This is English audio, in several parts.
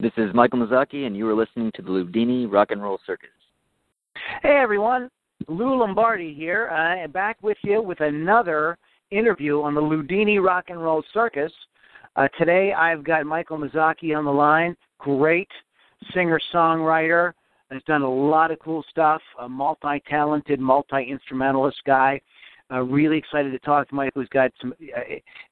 This is Michael Mazochi, and you are listening to the Loudini Rock and Roll Circus. Hey, everyone. Lou Lombardi here, uh, back with you with another interview on the Loudini Rock and Roll Circus. Uh, today I've got Michael Mazochi on the line, great singer-songwriter, has done a lot of cool stuff, a multi-talented, multi-instrumentalist guy. Uh, really excited to talk to Mike, who's got some. Uh,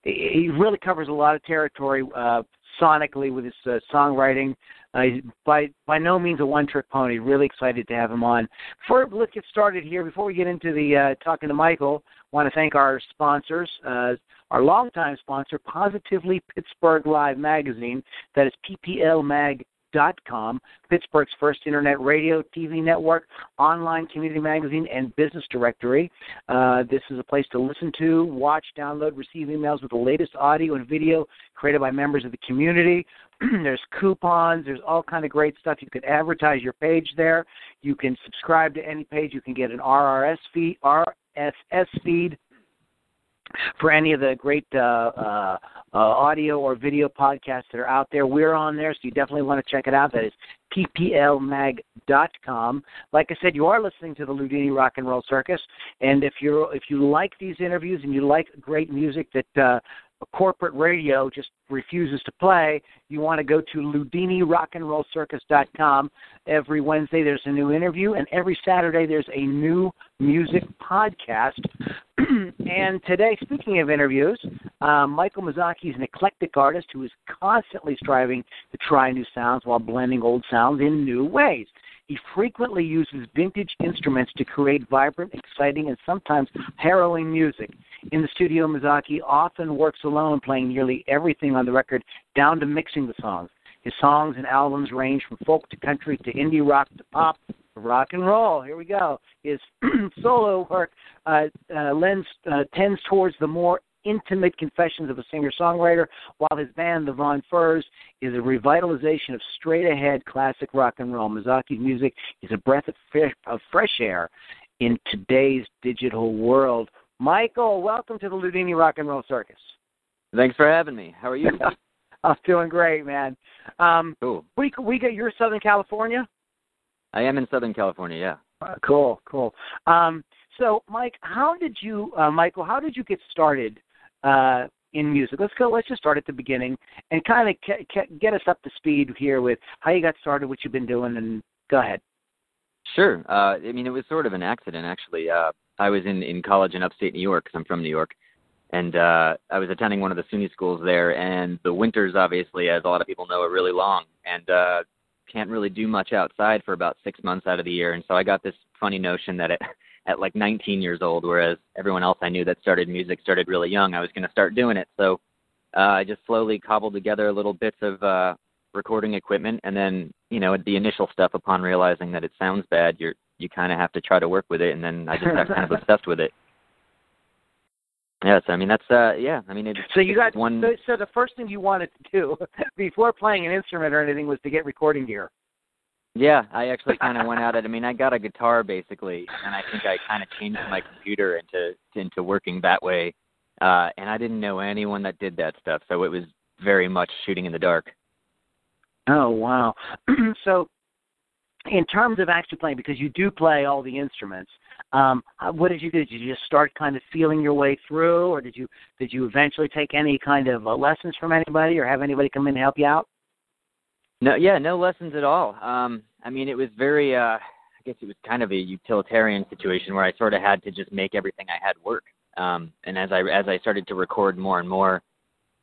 he really covers a lot of territory uh, sonically with his uh, songwriting. Uh, he's by by no means a one-trick pony. Really excited to have him on. Before let's get started here. Before we get into the uh, talking to Michael, want to thank our sponsors. Uh, our longtime sponsor, Positively Pittsburgh Live Magazine. That is PPLMag com, Pittsburgh's first internet radio, TV network, online community magazine, and business directory. Uh, this is a place to listen to, watch, download, receive emails with the latest audio and video created by members of the community. there's coupons. There's all kind of great stuff. You can advertise your page there. You can subscribe to any page. You can get an RRS feed, RSS feed for any of the great uh, uh, uh, audio or video podcasts that are out there. We're on there, so you definitely want to check it out. That is pplmag.com. Like I said, you are listening to the Loudini Rock and Roll Circus, and if you're if you like these interviews and you like great music that uh, corporate radio just refuses to play, you want to go to LoudiniRockandRollCircus.com. Every Wednesday there's a new interview, and every Saturday there's a new music podcast. and today, speaking of interviews, uh, Michael Mazochi is an eclectic artist who is constantly striving to try new sounds while blending old sounds in new ways. He frequently uses vintage instruments to create vibrant, exciting, and sometimes harrowing music. In the studio, Mazochi often works alone, playing nearly everything on the record, down to mixing the songs. His songs and albums range from folk to country to indie rock to pop to rock and roll. Here we go. His solo work uh, uh, lends uh, tends towards the more intimate confessions of a singer-songwriter, while his band, the Von Furs, is a revitalization of straight-ahead classic rock and roll. Mazochi's music is a breath of fresh, of fresh air in today's digital world. Michael, welcome to the Loudini Rock and Roll Circus. Thanks for having me. How are you? I'm doing great, man. Um, cool. We we get you're Southern California. I am in Southern California. Yeah. Uh, cool, cool. Um, so, Mike, how did you, uh, Michael? How did you get started uh, in music? Let's go. Let's just start at the beginning and kind of ke- get us up to speed here with how you got started, what you've been doing, and go ahead. Sure. Uh, I mean, it was sort of an accident, actually. Uh, I was in in college in upstate New York because I'm from New York, and uh, I was attending one of the SUNY schools there. And the winters, obviously, as a lot of people know, are really long, and uh, can't really do much outside for about six months out of the year. And so I got this funny notion that it at like 19 years old, whereas everyone else I knew that started music started really young. I was going to start doing it, so uh, I just slowly cobbled together little bits of uh, recording equipment, and then you know the initial stuff. Upon realizing that it sounds bad, you're you kind of have to try to work with it, and then I just got kind of obsessed with it. Yeah, so I mean that's uh yeah, I mean it's So you got one so, so the first thing you wanted to do before playing an instrument or anything was to get recording gear. Yeah, I actually kind of went at it. I mean, I got a guitar basically, and I think I kind of changed my computer into into working that way. Uh, and I didn't know anyone that did that stuff, so it was very much shooting in the dark. Oh wow! so, in terms of actually playing, because you do play all the instruments, um, what did you do? Did you just start kind of feeling your way through, or did you did you eventually take any kind of uh, lessons from anybody, or have anybody come in and help you out? No, yeah, no lessons at all. Um, I mean, it was very, uh, I guess it was kind of a utilitarian situation where I sort of had to just make everything I had work. Um, and as I as I started to record more and more,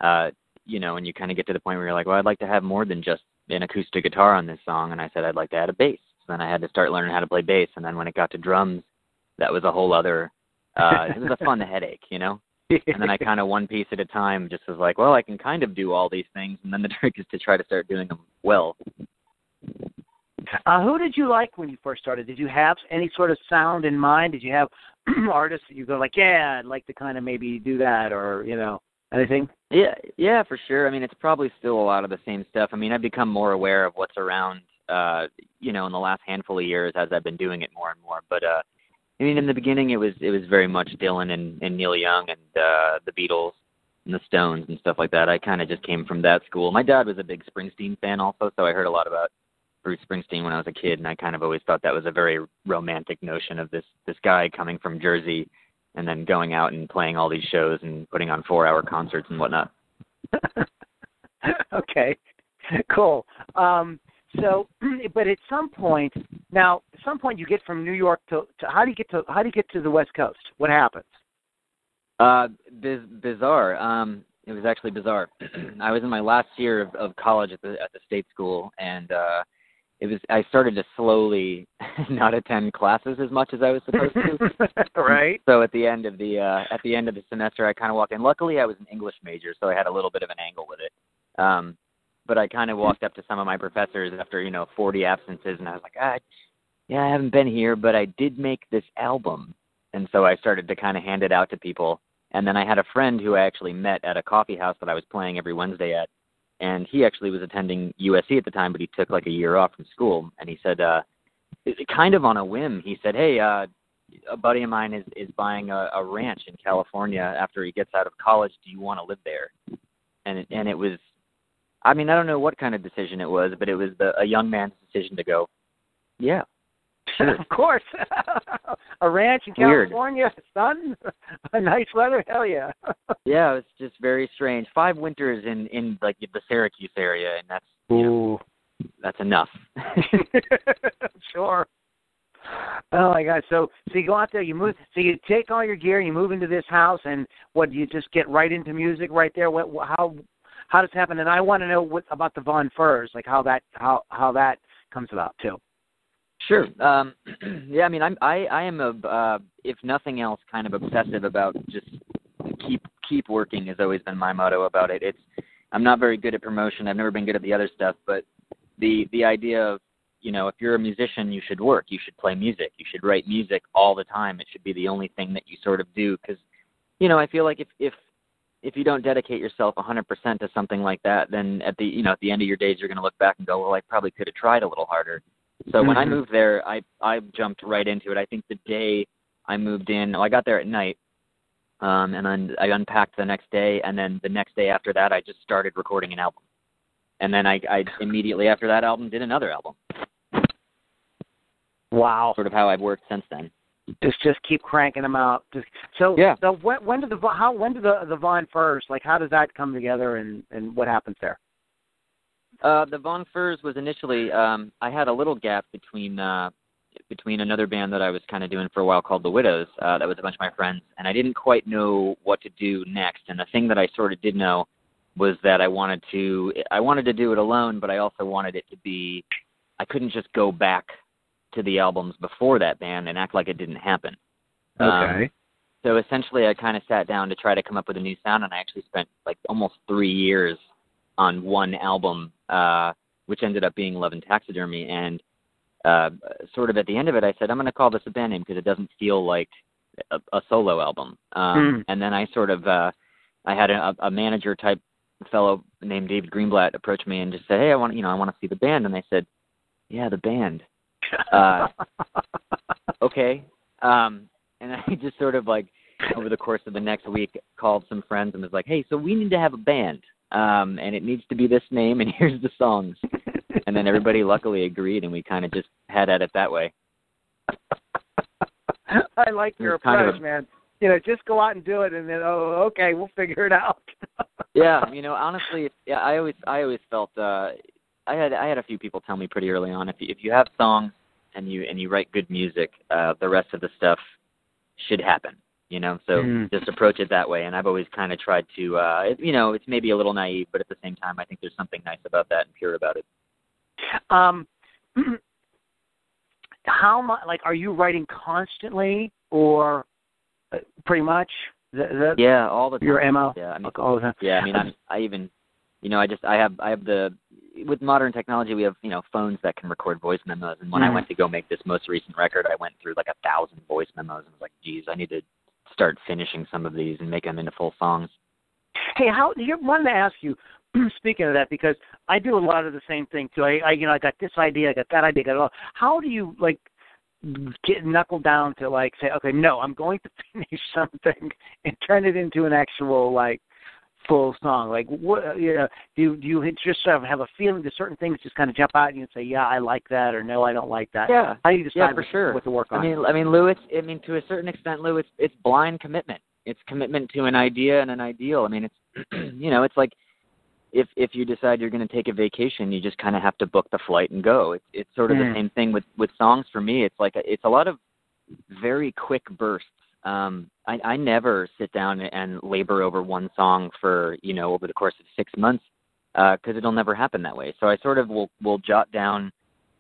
uh, you know, and you kind of get to the point where you're like, well, I'd like to have more than just an acoustic guitar on this song, and I said I'd like to add a bass. So then I had to start learning how to play bass, and then when it got to drums, that was a whole other. Uh, it was a fun headache, you know and then I kind of one piece at a time just was like, well, I can kind of do all these things, and then the trick is to try to start doing them well. Uh, who did you like when you first started? Did you have any sort of sound in mind? Did you have artists that you go like, yeah, I'd like to kind of maybe do that, or you know, anything? Yeah, yeah, for sure. I mean, it's probably still a lot of the same stuff. I mean, I've become more aware of what's around, uh, you know, in the last handful of years as I've been doing it more and more. But uh, I mean, in the beginning, it was it was very much Dylan and, and Neil Young and uh, the Beatles. and the Stones and stuff like that. I kind of just came from that school. My dad was a big Springsteen fan also, so I heard a lot about Bruce Springsteen when I was a kid, and I kind of always thought that was a very romantic notion of this this guy coming from Jersey and then going out and playing all these shows and putting on four hour concerts and whatnot. okay, cool. Um, so, but at some point, now, at some point, you get from New York to, to how do you get to how do you get to the West Coast? What happens? Uh, biz- bizarre. Um, it was actually bizarre. I was in my last year of, of college at the at the state school, and uh, it was I started to slowly not attend classes as much as I was supposed to. right. So at the end of the uh, at the end of the semester, I kind of walked in. Luckily, I was an English major, so I had a little bit of an angle with it. Um, but I kind of walked up to some of my professors after you know 40 absences, and I was like, ah, yeah, I haven't been here, but I did make this album, and so I started to kind of hand it out to people. And then I had a friend who I actually met at a coffee house that I was playing every Wednesday at, and he actually was attending USC at the time, but he took like a year off from school, and he said, uh, kind of on a whim, he said, hey, uh, a buddy of mine is is buying a, a ranch in California after he gets out of college. Do you want to live there? And it, and it was I mean, I don't know what kind of decision it was, but it was the, a young man's decision to go, yeah. Sure. of course. a ranch in California, Weird. sun, nice weather, hell yeah. yeah, it's just very strange. Five winters in in like the Syracuse area and that's you know, that's enough. sure. Oh my God! So, so you go out there, you move, so you take all your gear, you move into this house, and what? do You just get right into music right there. What? How? How does it happen? And I want to know what about the Von Furs, like how that how how that comes about too. Sure. Um, yeah, I mean, I'm I I am a uh, if nothing else, kind of obsessive about just keep keep working has always been my motto about it. It's I'm not very good at promotion. I've never been good at the other stuff, but the the idea of you know if you're a musician, you should work. You should play music. You should write music all the time. It should be the only thing that you sort of do because you know I feel like if if if you don't dedicate yourself 100% to something like that, then at the you know at the end of your days you're going to look back and go, well, I probably could have tried a little harder. So mm-hmm. when I mm-hmm. moved there, I I jumped right into it. I think the day I moved in, well, I got there at night, um, and then I unpacked the next day, and then the next day after that, I just started recording an album, and then I I immediately after that album did another album. Wow. Sort of how I've worked since then just just keep cranking them out. Just, so yeah. So when when did the how when did the the Von Furs like how does that come together and and what happens there? Uh, the Von Furs was initially um, I had a little gap between uh, between another band that I was kind of doing for a while called the Widows. Uh, that was a bunch of my friends, and I didn't quite know what to do next. And the thing that I sort of did know was that I wanted to I wanted to do it alone, but I also wanted it to be I couldn't just go back to the albums before that band and act like it didn't happen. Okay. Um, so essentially, I kind of sat down to try to come up with a new sound, and I actually spent like almost three years on one album, uh, which ended up being Love and Taxidermy. And uh, sort of at the end of it, I said, I'm going to call this a band name because it doesn't feel like a, a solo album. Um, mm. And then I sort of, uh, I had a, a manager type fellow named David Greenblatt approach me and just said, Hey, I want, you know, I want to see the band. And I said, Yeah, the band uh, okay. Um, and I just sort of like over the course of the next week called some friends and was like, hey, so we need to have a band, um, and it needs to be this name, and here's the songs. and then everybody luckily agreed, and we kind of just had at it that way. I like your approach, a, man. You know, just go out and do it, and then oh, okay, we'll figure it out. yeah, you know, honestly, yeah, I always, I always felt, uh, I had, I had a few people tell me pretty early on, if you, if you have songs and you and you write good music, uh, the rest of the stuff should happen. You know, so mm. just approach it that way. And I've always kind of tried to, uh, you know, it's maybe a little naive, but at the same time, I think there's something nice about that and pure about it. Um, how much? Like, are you writing constantly, or uh, pretty much? The, the, yeah, all the time. Your mo. Yeah, I mean, all the time. Yeah, I mean, I'm, I even, you know, I just I have I have the with modern technology, we have you know phones that can record voice memos. And when mm. I went to go make this most recent record, I went through like a thousand voice memos and was like, "Geez, I need to start finishing some of these and make them into full songs." Hey, how you wanted to ask you? Speaking of that, because I do a lot of the same thing too. I, I you know, I got this idea, I got that idea, I got it all. How do you like get knuckle down to like say, okay, no, I'm going to finish something and turn it into an actual like full song? Like what you know, do do you just sort of have a feeling that certain things just kind of jump out and you say, yeah, I like that, or no, I don't like that? Yeah, how do you decide yeah, for sure. what to work on? I mean, I mean, Lou, it's I mean, to a certain extent, Lou, it's it's blind commitment. It's commitment to an idea and an ideal. I mean, it's you know, it's like if if you decide you're going to take a vacation, you just kind of have to book the flight and go. It's it's sort of Mm. the same thing with with songs for me. It's like a, it's a lot of very quick bursts. Um, I, I never sit down and labor over one song for you know over the course of six months because it'll never happen that way. So I sort of will will jot down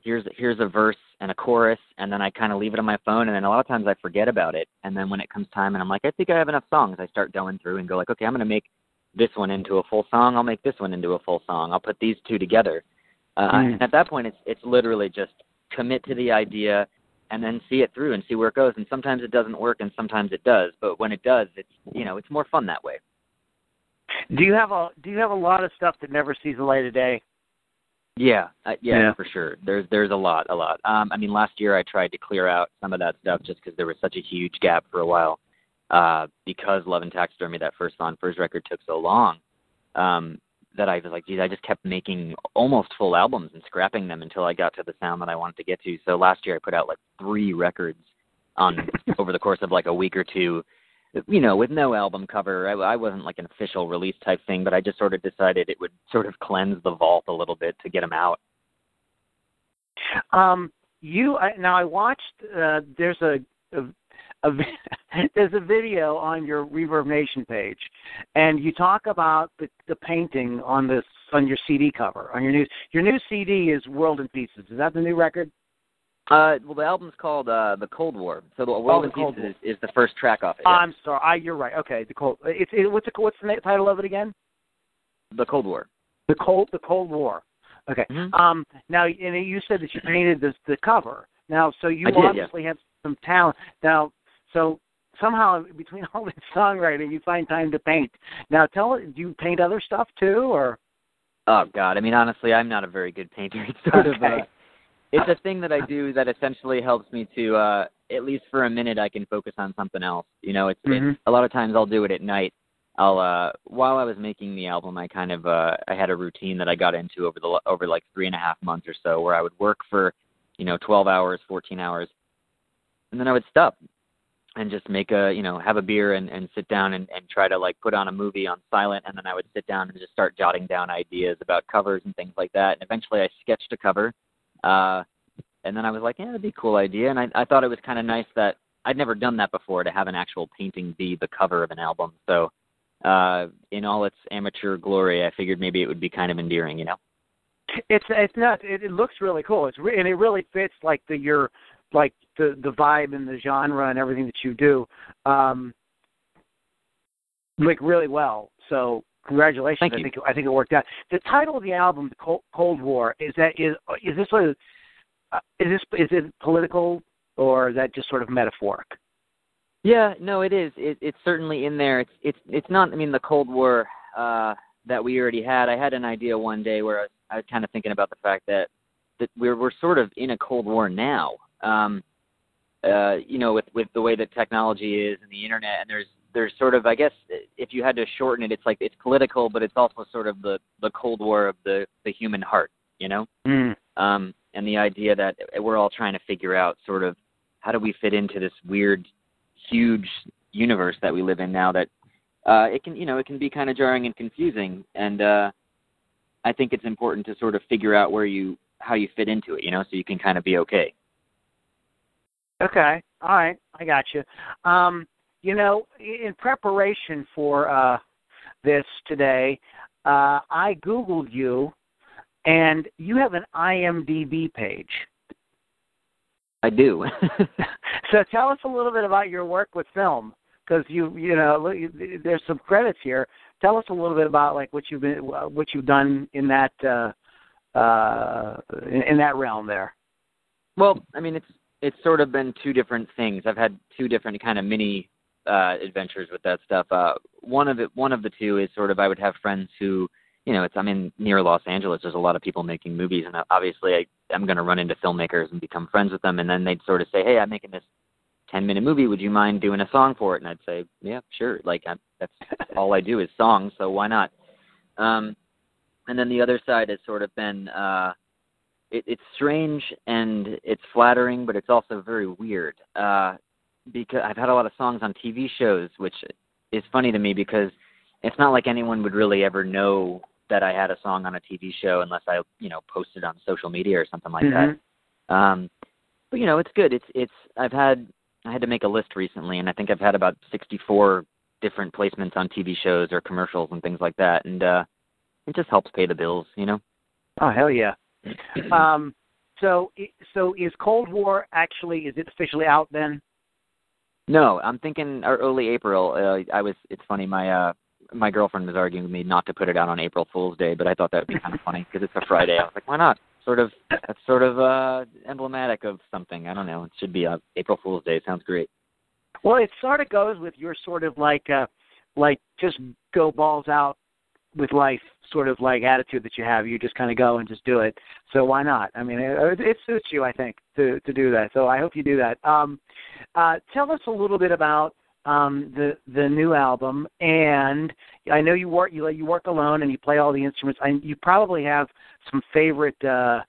here's here's a verse and a chorus, and then I kind of leave it on my phone, and then a lot of times I forget about it, and then when it comes time, and I'm like I think I have enough songs, I start going through and go like okay I'm going to make this one into a full song. I'll make this one into a full song. I'll put these two together. Uh, Mm. And at that point, it's it's literally just commit to the idea and then see it through and see where it goes. And sometimes it doesn't work, and sometimes it does. But when it does, it's you know it's more fun that way. do you have a do you have a lot of stuff that never sees the light of day? Yeah, uh, yeah, Yeah. for sure. There's there's a lot, a lot. Um, I mean, last year I tried to clear out some of that stuff just because there was such a huge gap for a while. Uh, because Love and Taxidermy, that first song, first record, took so long. Um, that I was like, geez, I just kept making almost full albums and scrapping them until I got to the sound that I wanted to get to. So last year I put out like three records on over the course of like a week or two. You know, with no album cover, I, I wasn't like an official release type thing, but I just sort of decided it would sort of cleanse the vault a little bit to get them out. Um, you I, now I watched. Uh, there's a, a, a there's a video on your Reverb Nation page, and you talk about the the painting on this on your CD cover on your new your new CD is World in Pieces. Is that the new record? Uh, well, the album's called uh, The Cold War. So the World the in Cold Pieces is, is the first track off it. yeah. I'm sorry. I, you're right. Okay, the cold. It's it, what's the what's the title of it again? the Cold War. The cold the Cold War. Okay. Mhm. Um, now, and you said that you painted the the cover. Now, so you I did, yeah. obviously have some talent. Now, so somehow between all this songwriting, you find time to paint. Now, tell do you paint other stuff too, or Oh God, I mean honestly, I'm not a very good painter. It's sort of Okay. uh, it's a thing that I do that essentially helps me to uh at least for a minute I can focus on something else. You know, it's, Mhm. it's a lot of times I'll do it at night. I'll uh while I was making the album, I kind of uh I had a routine that I got into over the over like three and a half months or so, where I would work for you know 12 hours, 14 hours, and then I would stop and just make a you know have a beer and and sit down and and try to like put on a movie on silent and then I would sit down and just start jotting down ideas about covers and things like that and eventually I sketched a cover uh and then I was like yeah that'd be a cool idea and I I thought it was kind of nice that I'd never done that before to have an actual painting be the cover of an album so uh in all its amateur glory I figured maybe it would be kind of endearing you know it's it's not. It, it looks really cool. It's re- and it really fits like the your like the the vibe and the genre and everything that you do. Um, like really well. So congratulations. Thank I you. think I think it worked out. The title of the album, The Cold, Cold War, is that is is this a uh, is this is it political or is that just sort of metaphoric? Yeah, no, it is. It, it's certainly in there. It's it's it's not. I mean, the Cold War uh, that we already had. I had an idea one day where I was, I was kind of thinking about the fact that that we're we're sort of in a Cold War now. Um, uh, you know, with with the way that technology is and the internet, and there's there's sort of I guess if you had to shorten it, it's like it's political, but it's also sort of the the Cold War of the the human heart. You know Mm. um, and the idea that we're all trying to figure out sort of how do we fit into this weird, huge universe that we live in now. That uh, it can, you know, it can be kind of jarring and confusing, and uh, I think it's important to sort of figure out where you how you fit into it, you know, so you can kind of be okay. Okay. All right. I got you. Um, you know, in preparation for uh, this today, uh, I Googled you, and you have an IMDb page. I do. so tell us a little bit about your work with film, because you you know there's some credits here. Tell us a little bit about like what you've been what you've done in that uh, uh, in, in that realm there. Well, I mean, it's it's sort of been two different things. I've had two different kind of mini uh, adventures with that stuff. Uh, one of it, one of the two is sort of I would have friends who, you know, it's I'm in near Los Angeles. There's a lot of people making movies, and obviously I, I'm going to run into filmmakers and become friends with them. And then they'd sort of say, "Hey, I'm making this ten minute movie. Would you mind doing a song for it? And I'd say, yeah, sure. Like I'm, that's all I do is songs, so why not? Um, and then the other side has sort of been uh, it, it's strange and it's flattering, but it's also very weird. Uh, because I've had a lot of songs on TV shows, which is funny to me because it's not like anyone would really ever know that I had a song on a TV show unless I, you know, posted on social media or something like mm-hmm. that. Um, but you know, it's good. It's it's I've had I had to make a list recently, and I think I've had about 64 different placements on TV shows or commercials and things like that, and uh, it just helps pay the bills, you know. Oh hell yeah. um, so so is Cold War actually is it officially out then? No, I'm thinking early April. Uh, I was. It's funny. My uh, my girlfriend was arguing with me not to put it out on April Fool's Day, but I thought that would be kind of funny because it's a Friday. I was like, why not? Sort of. That's sort of uh, emblematic of something. I don't know. It should be uh, April Fool's Day. Sounds great. Well, it sort of goes with your sort of like uh, like just go balls out with life sort of like attitude that you have. You just kind of go and just do it. So why not? I mean, it, it suits you, I think, to to do that. So I hope you do that. Um, uh, tell us a little bit about um, the the new album, and I know you work you you work alone and you play all the instruments. I, you probably have some favorite uh,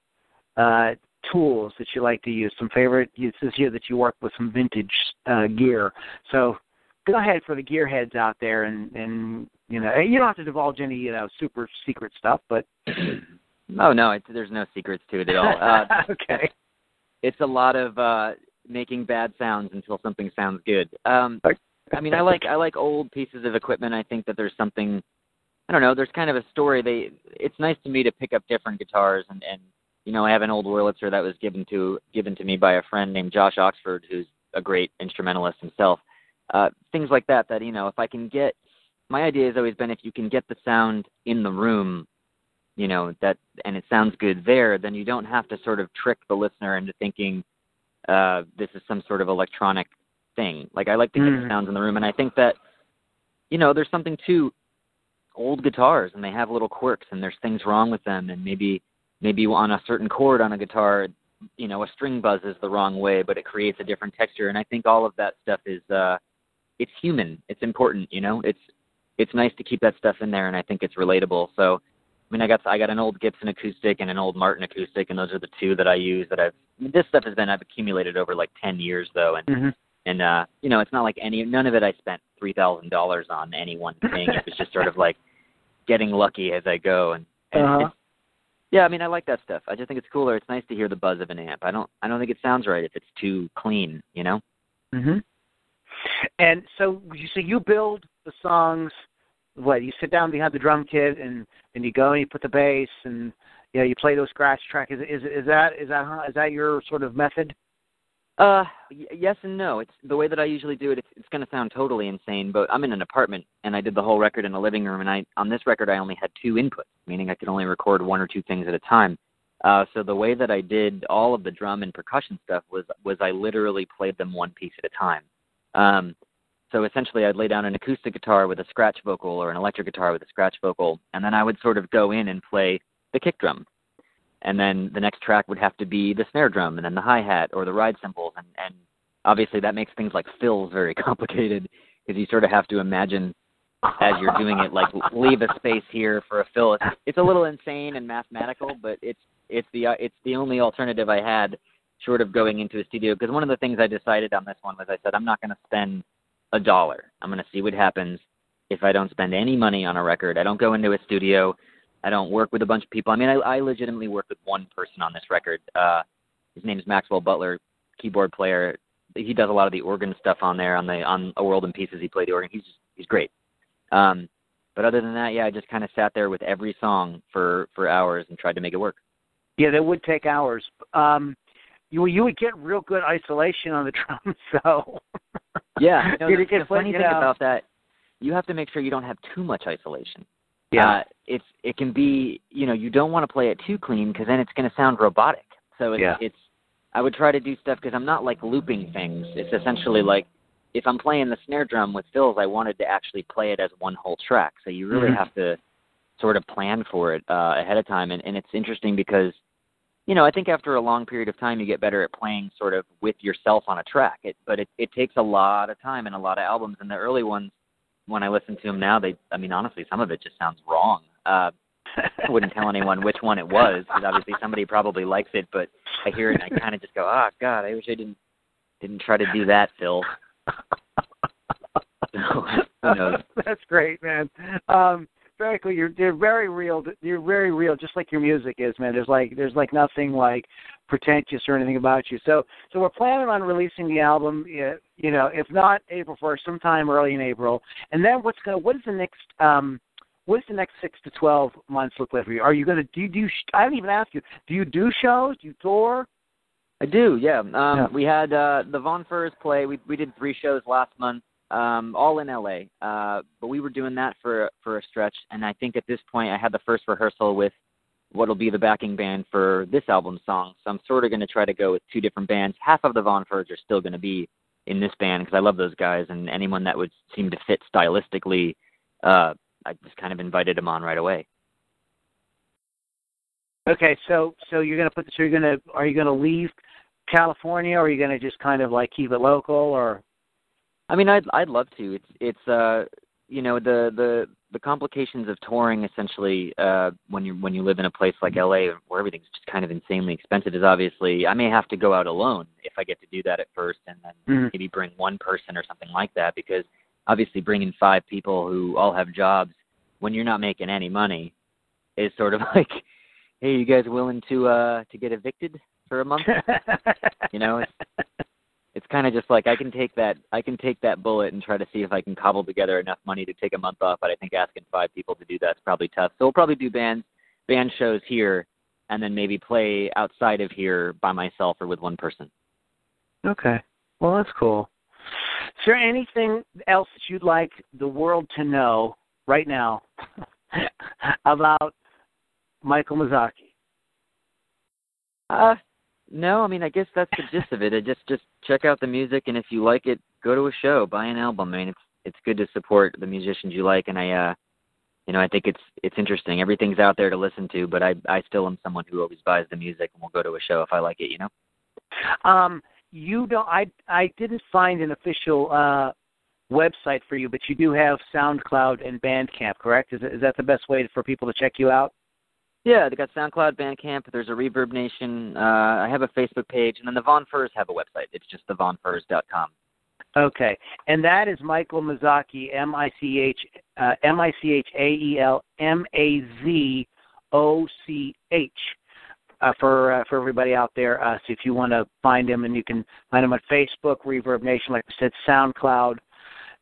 uh, tools that you like to use. Some favorite it says here that you work with some vintage uh, gear. So go ahead for the gearheads out there, and and you know you don't have to divulge any you know super secret stuff, but. Oh no, it's, there's no secrets to it at all. Uh, okay. It's a lot of uh making bad sounds until something sounds good. Um I mean, I like I like old pieces of equipment. I think that there's something I don't know, there's kind of a story they it's nice to me to pick up different guitars and and you know, I have an old Wurlitzer that was given to given to me by a friend named Josh Oxford who's a great instrumentalist himself. Uh things like that that, you know, if I can get my idea has always been if you can get the sound in the room, you know, that and it sounds good there, then you don't have to sort of trick the listener into thinking uh, this is some sort of electronic thing. Like I like to get mm. the sounds in the room, and I think that you know there's something to old guitars, and they have little quirks, and there's things wrong with them, and maybe maybe on a certain chord on a guitar, you know, a string buzzes the wrong way, but it creates a different texture, and I think all of that stuff is uh, it's human, it's important, you know, it's it's nice to keep that stuff in there, and I think it's relatable. So I mean, I got I got an old Gibson acoustic and an old Martin acoustic, and those are the two that I use. That I've I mean, this stuff has been I've accumulated over like ten years though, and mm-hmm. and uh, you know, it's not like any none of it I spent three thousand dollars on any one thing. it was just sort of like getting lucky as I go, and, and uh-huh. yeah, I mean, I like that stuff. I just think it's cooler. It's nice to hear the buzz of an amp. I don't I don't think it sounds right if it's too clean, you know. Mhm. And so you so you build the songs what you sit down behind the drum kit and and you go and you put the bass and you know you play those scratch tracks. Is is is that is that is that your sort of method? Uh, yes and no. It's the way that I usually do it. It's, it's going to sound totally insane, but I'm in an apartment and I did the whole record in a living room. And I on this record I only had two inputs, meaning I could only record one or two things at a time. Uh, so the way that I did all of the drum and percussion stuff was was I literally played them one piece at a time. Um, so essentially, I'd lay down an acoustic guitar with a scratch vocal or an electric guitar with a scratch vocal, and then I would sort of go in and play the kick drum. And then the next track would have to be the snare drum, and then the hi hat or the ride cymbals, and, and obviously that makes things like fills very complicated because you sort of have to imagine as you're doing it, like leave a space here for a fill. It's, it's a little insane and mathematical, but it's it's the it's the only alternative I had short of going into a studio. Because one of the things I decided on this one was I said I'm not going to spend a dollar. I'm going to see what happens if I don't spend any money on a record. I don't go into a studio. I don't work with a bunch of people. I mean, I, I legitimately work with one person on this record. Uh, his name is Maxwell Butler, keyboard player. He does a lot of the organ stuff on there on the on A World in Pieces. He played the organ. He's just, he's great. Um, but other than that, yeah, I just kind of sat there with every song for for hours and tried to make it work. Yeah, that would take hours. Um, you you would get real good isolation on the drum, so yeah. Know, the, the funny thing about that, you have to make sure you don't have too much isolation. Yeah, uh, it's it can be you know you don't want to play it too clean because then it's going to sound robotic. So it's, yeah. it's I would try to do stuff because I'm not like looping things. It's essentially like if I'm playing the snare drum with fills, I wanted to actually play it as one whole track. So you really mm-hmm. have to sort of plan for it uh, ahead of time, and, and it's interesting because you know, I think after a long period of time, you get better at playing sort of with yourself on a track. It, but it, it takes a lot of time and a lot of albums. And the early ones, when I listen to them now, they, I mean, honestly, some of it just sounds wrong. Uh, I wouldn't tell anyone which one it was because obviously somebody probably likes it, but I hear it and I kind of just go, "Ah, oh, God, I wish I didn't didn't try to do that, Phil." So? That's great, man. Um, frankly, you're you're very real. You're very real, just like your music is, man. There's like there's like nothing like pretentious or anything about you. So so we're planning on releasing the album. You know, if not April first, sometime early in April. And then what's gonna What is the next? um What's the next six to twelve months look like for you? Are you going to do you do? I didn't even ask you. Do you do shows? Do you tour? I do, yeah. Um, yeah. We had uh, the Von Furs play. We we did three shows last month um, all in LA. Uh, but we were doing that for for a stretch, and I think at this point I had the first rehearsal with what'll be the backing band for this album song. So I'm sort of going to try to go with two different bands. Half of the Von Furs are still going to be in this band because I love those guys, and anyone that would seem to fit stylistically, uh, I just kind of invited them on right away. Okay, so so you're gonna put so you're gonna are you gonna leave California or are you gonna just kind of like keep it local or I mean, I'd I'd love to. It's it's uh you know the the the complications of touring essentially uh when you when you live in a place like LA where everything's just kind of insanely expensive is obviously I may have to go out alone if I get to do that at first and then mm-hmm. maybe bring one person or something like that because obviously bringing five people who all have jobs when you're not making any money is sort of like hey you guys willing to uh to get evicted for a month you know it's it's kind of just like I can take that I can take that bullet and try to see if I can cobble together enough money to take a month off. But I think asking five people to do that's probably tough. So we'll probably do bands band shows here, and then maybe play outside of here by myself or with one person. Okay, well that's cool. Is there anything else that you'd like the world to know right now about Michael Mazochi? Uh, no, I mean I guess that's the gist of it. I Just just check out the music, and if you like it, go to a show, buy an album. I mean, it's it's good to support the musicians you like, and I, uh, you know, I think it's it's interesting. Everything's out there to listen to, but I I still am someone who always buys the music and will go to a show if I like it. You know. Um, you don't. I I didn't find an official uh website for you, but you do have SoundCloud and Bandcamp, correct? Is is that the best way for people to check you out? Yeah, they got SoundCloud, Bandcamp. There's a Reverb Nation. Uh, I have a Facebook page, and then the Von Furs have a website. It's just thevonfurs.com. Okay, and that is Michael Mazochi, M I C H uh, M I C H A E L M A Z O C H. Uh, for uh, for everybody out there, uh, so if you want to find him, and you can find him on Facebook, Reverb Nation, like I said, SoundCloud,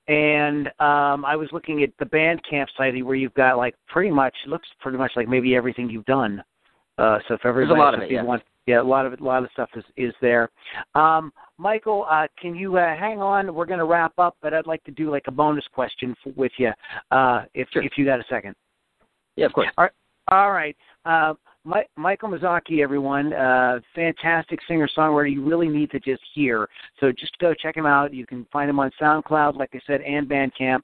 and um, I was looking at the Bandcamp site where you've got like pretty much looks pretty much like maybe everything you've done. Uh, so if everybody, There's a lot of it, yeah. Want, yeah, a lot of it, a lot of stuff is is there. Um, Michael, uh, can you uh, hang on? We're going to wrap up, but I'd like to do like a bonus question for, with you, uh, if sure. if you got a second. Yeah, of course. All right. All right. Uh, my, Michael Mazochi, everyone, uh, fantastic singer songwriter. You really need to just hear. So just go check him out. You can find him on SoundCloud, like I said, and Bandcamp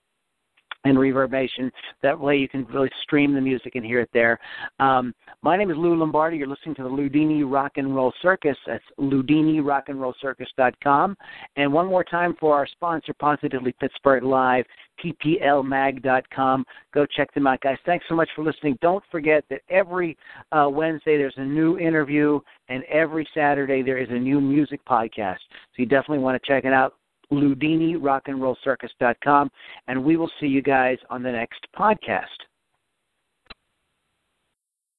and Reverb Nation. That way you can really stream the music and hear it there. Um, my name is Lou Lombardi. You're listening to the Loudini Rock and Roll Circus. That's loudinirockandrollcircus.com. And one more time for our sponsor, Positively Pittsburgh Live, pplmag.com. Go check them out, guys. Thanks so much for listening. Don't forget that every uh, Wednesday there's a new interview, and every Saturday there is a new music podcast. So you definitely want to check it out. LoudiniRockandRollCircus.com, and we will see you guys on the next podcast.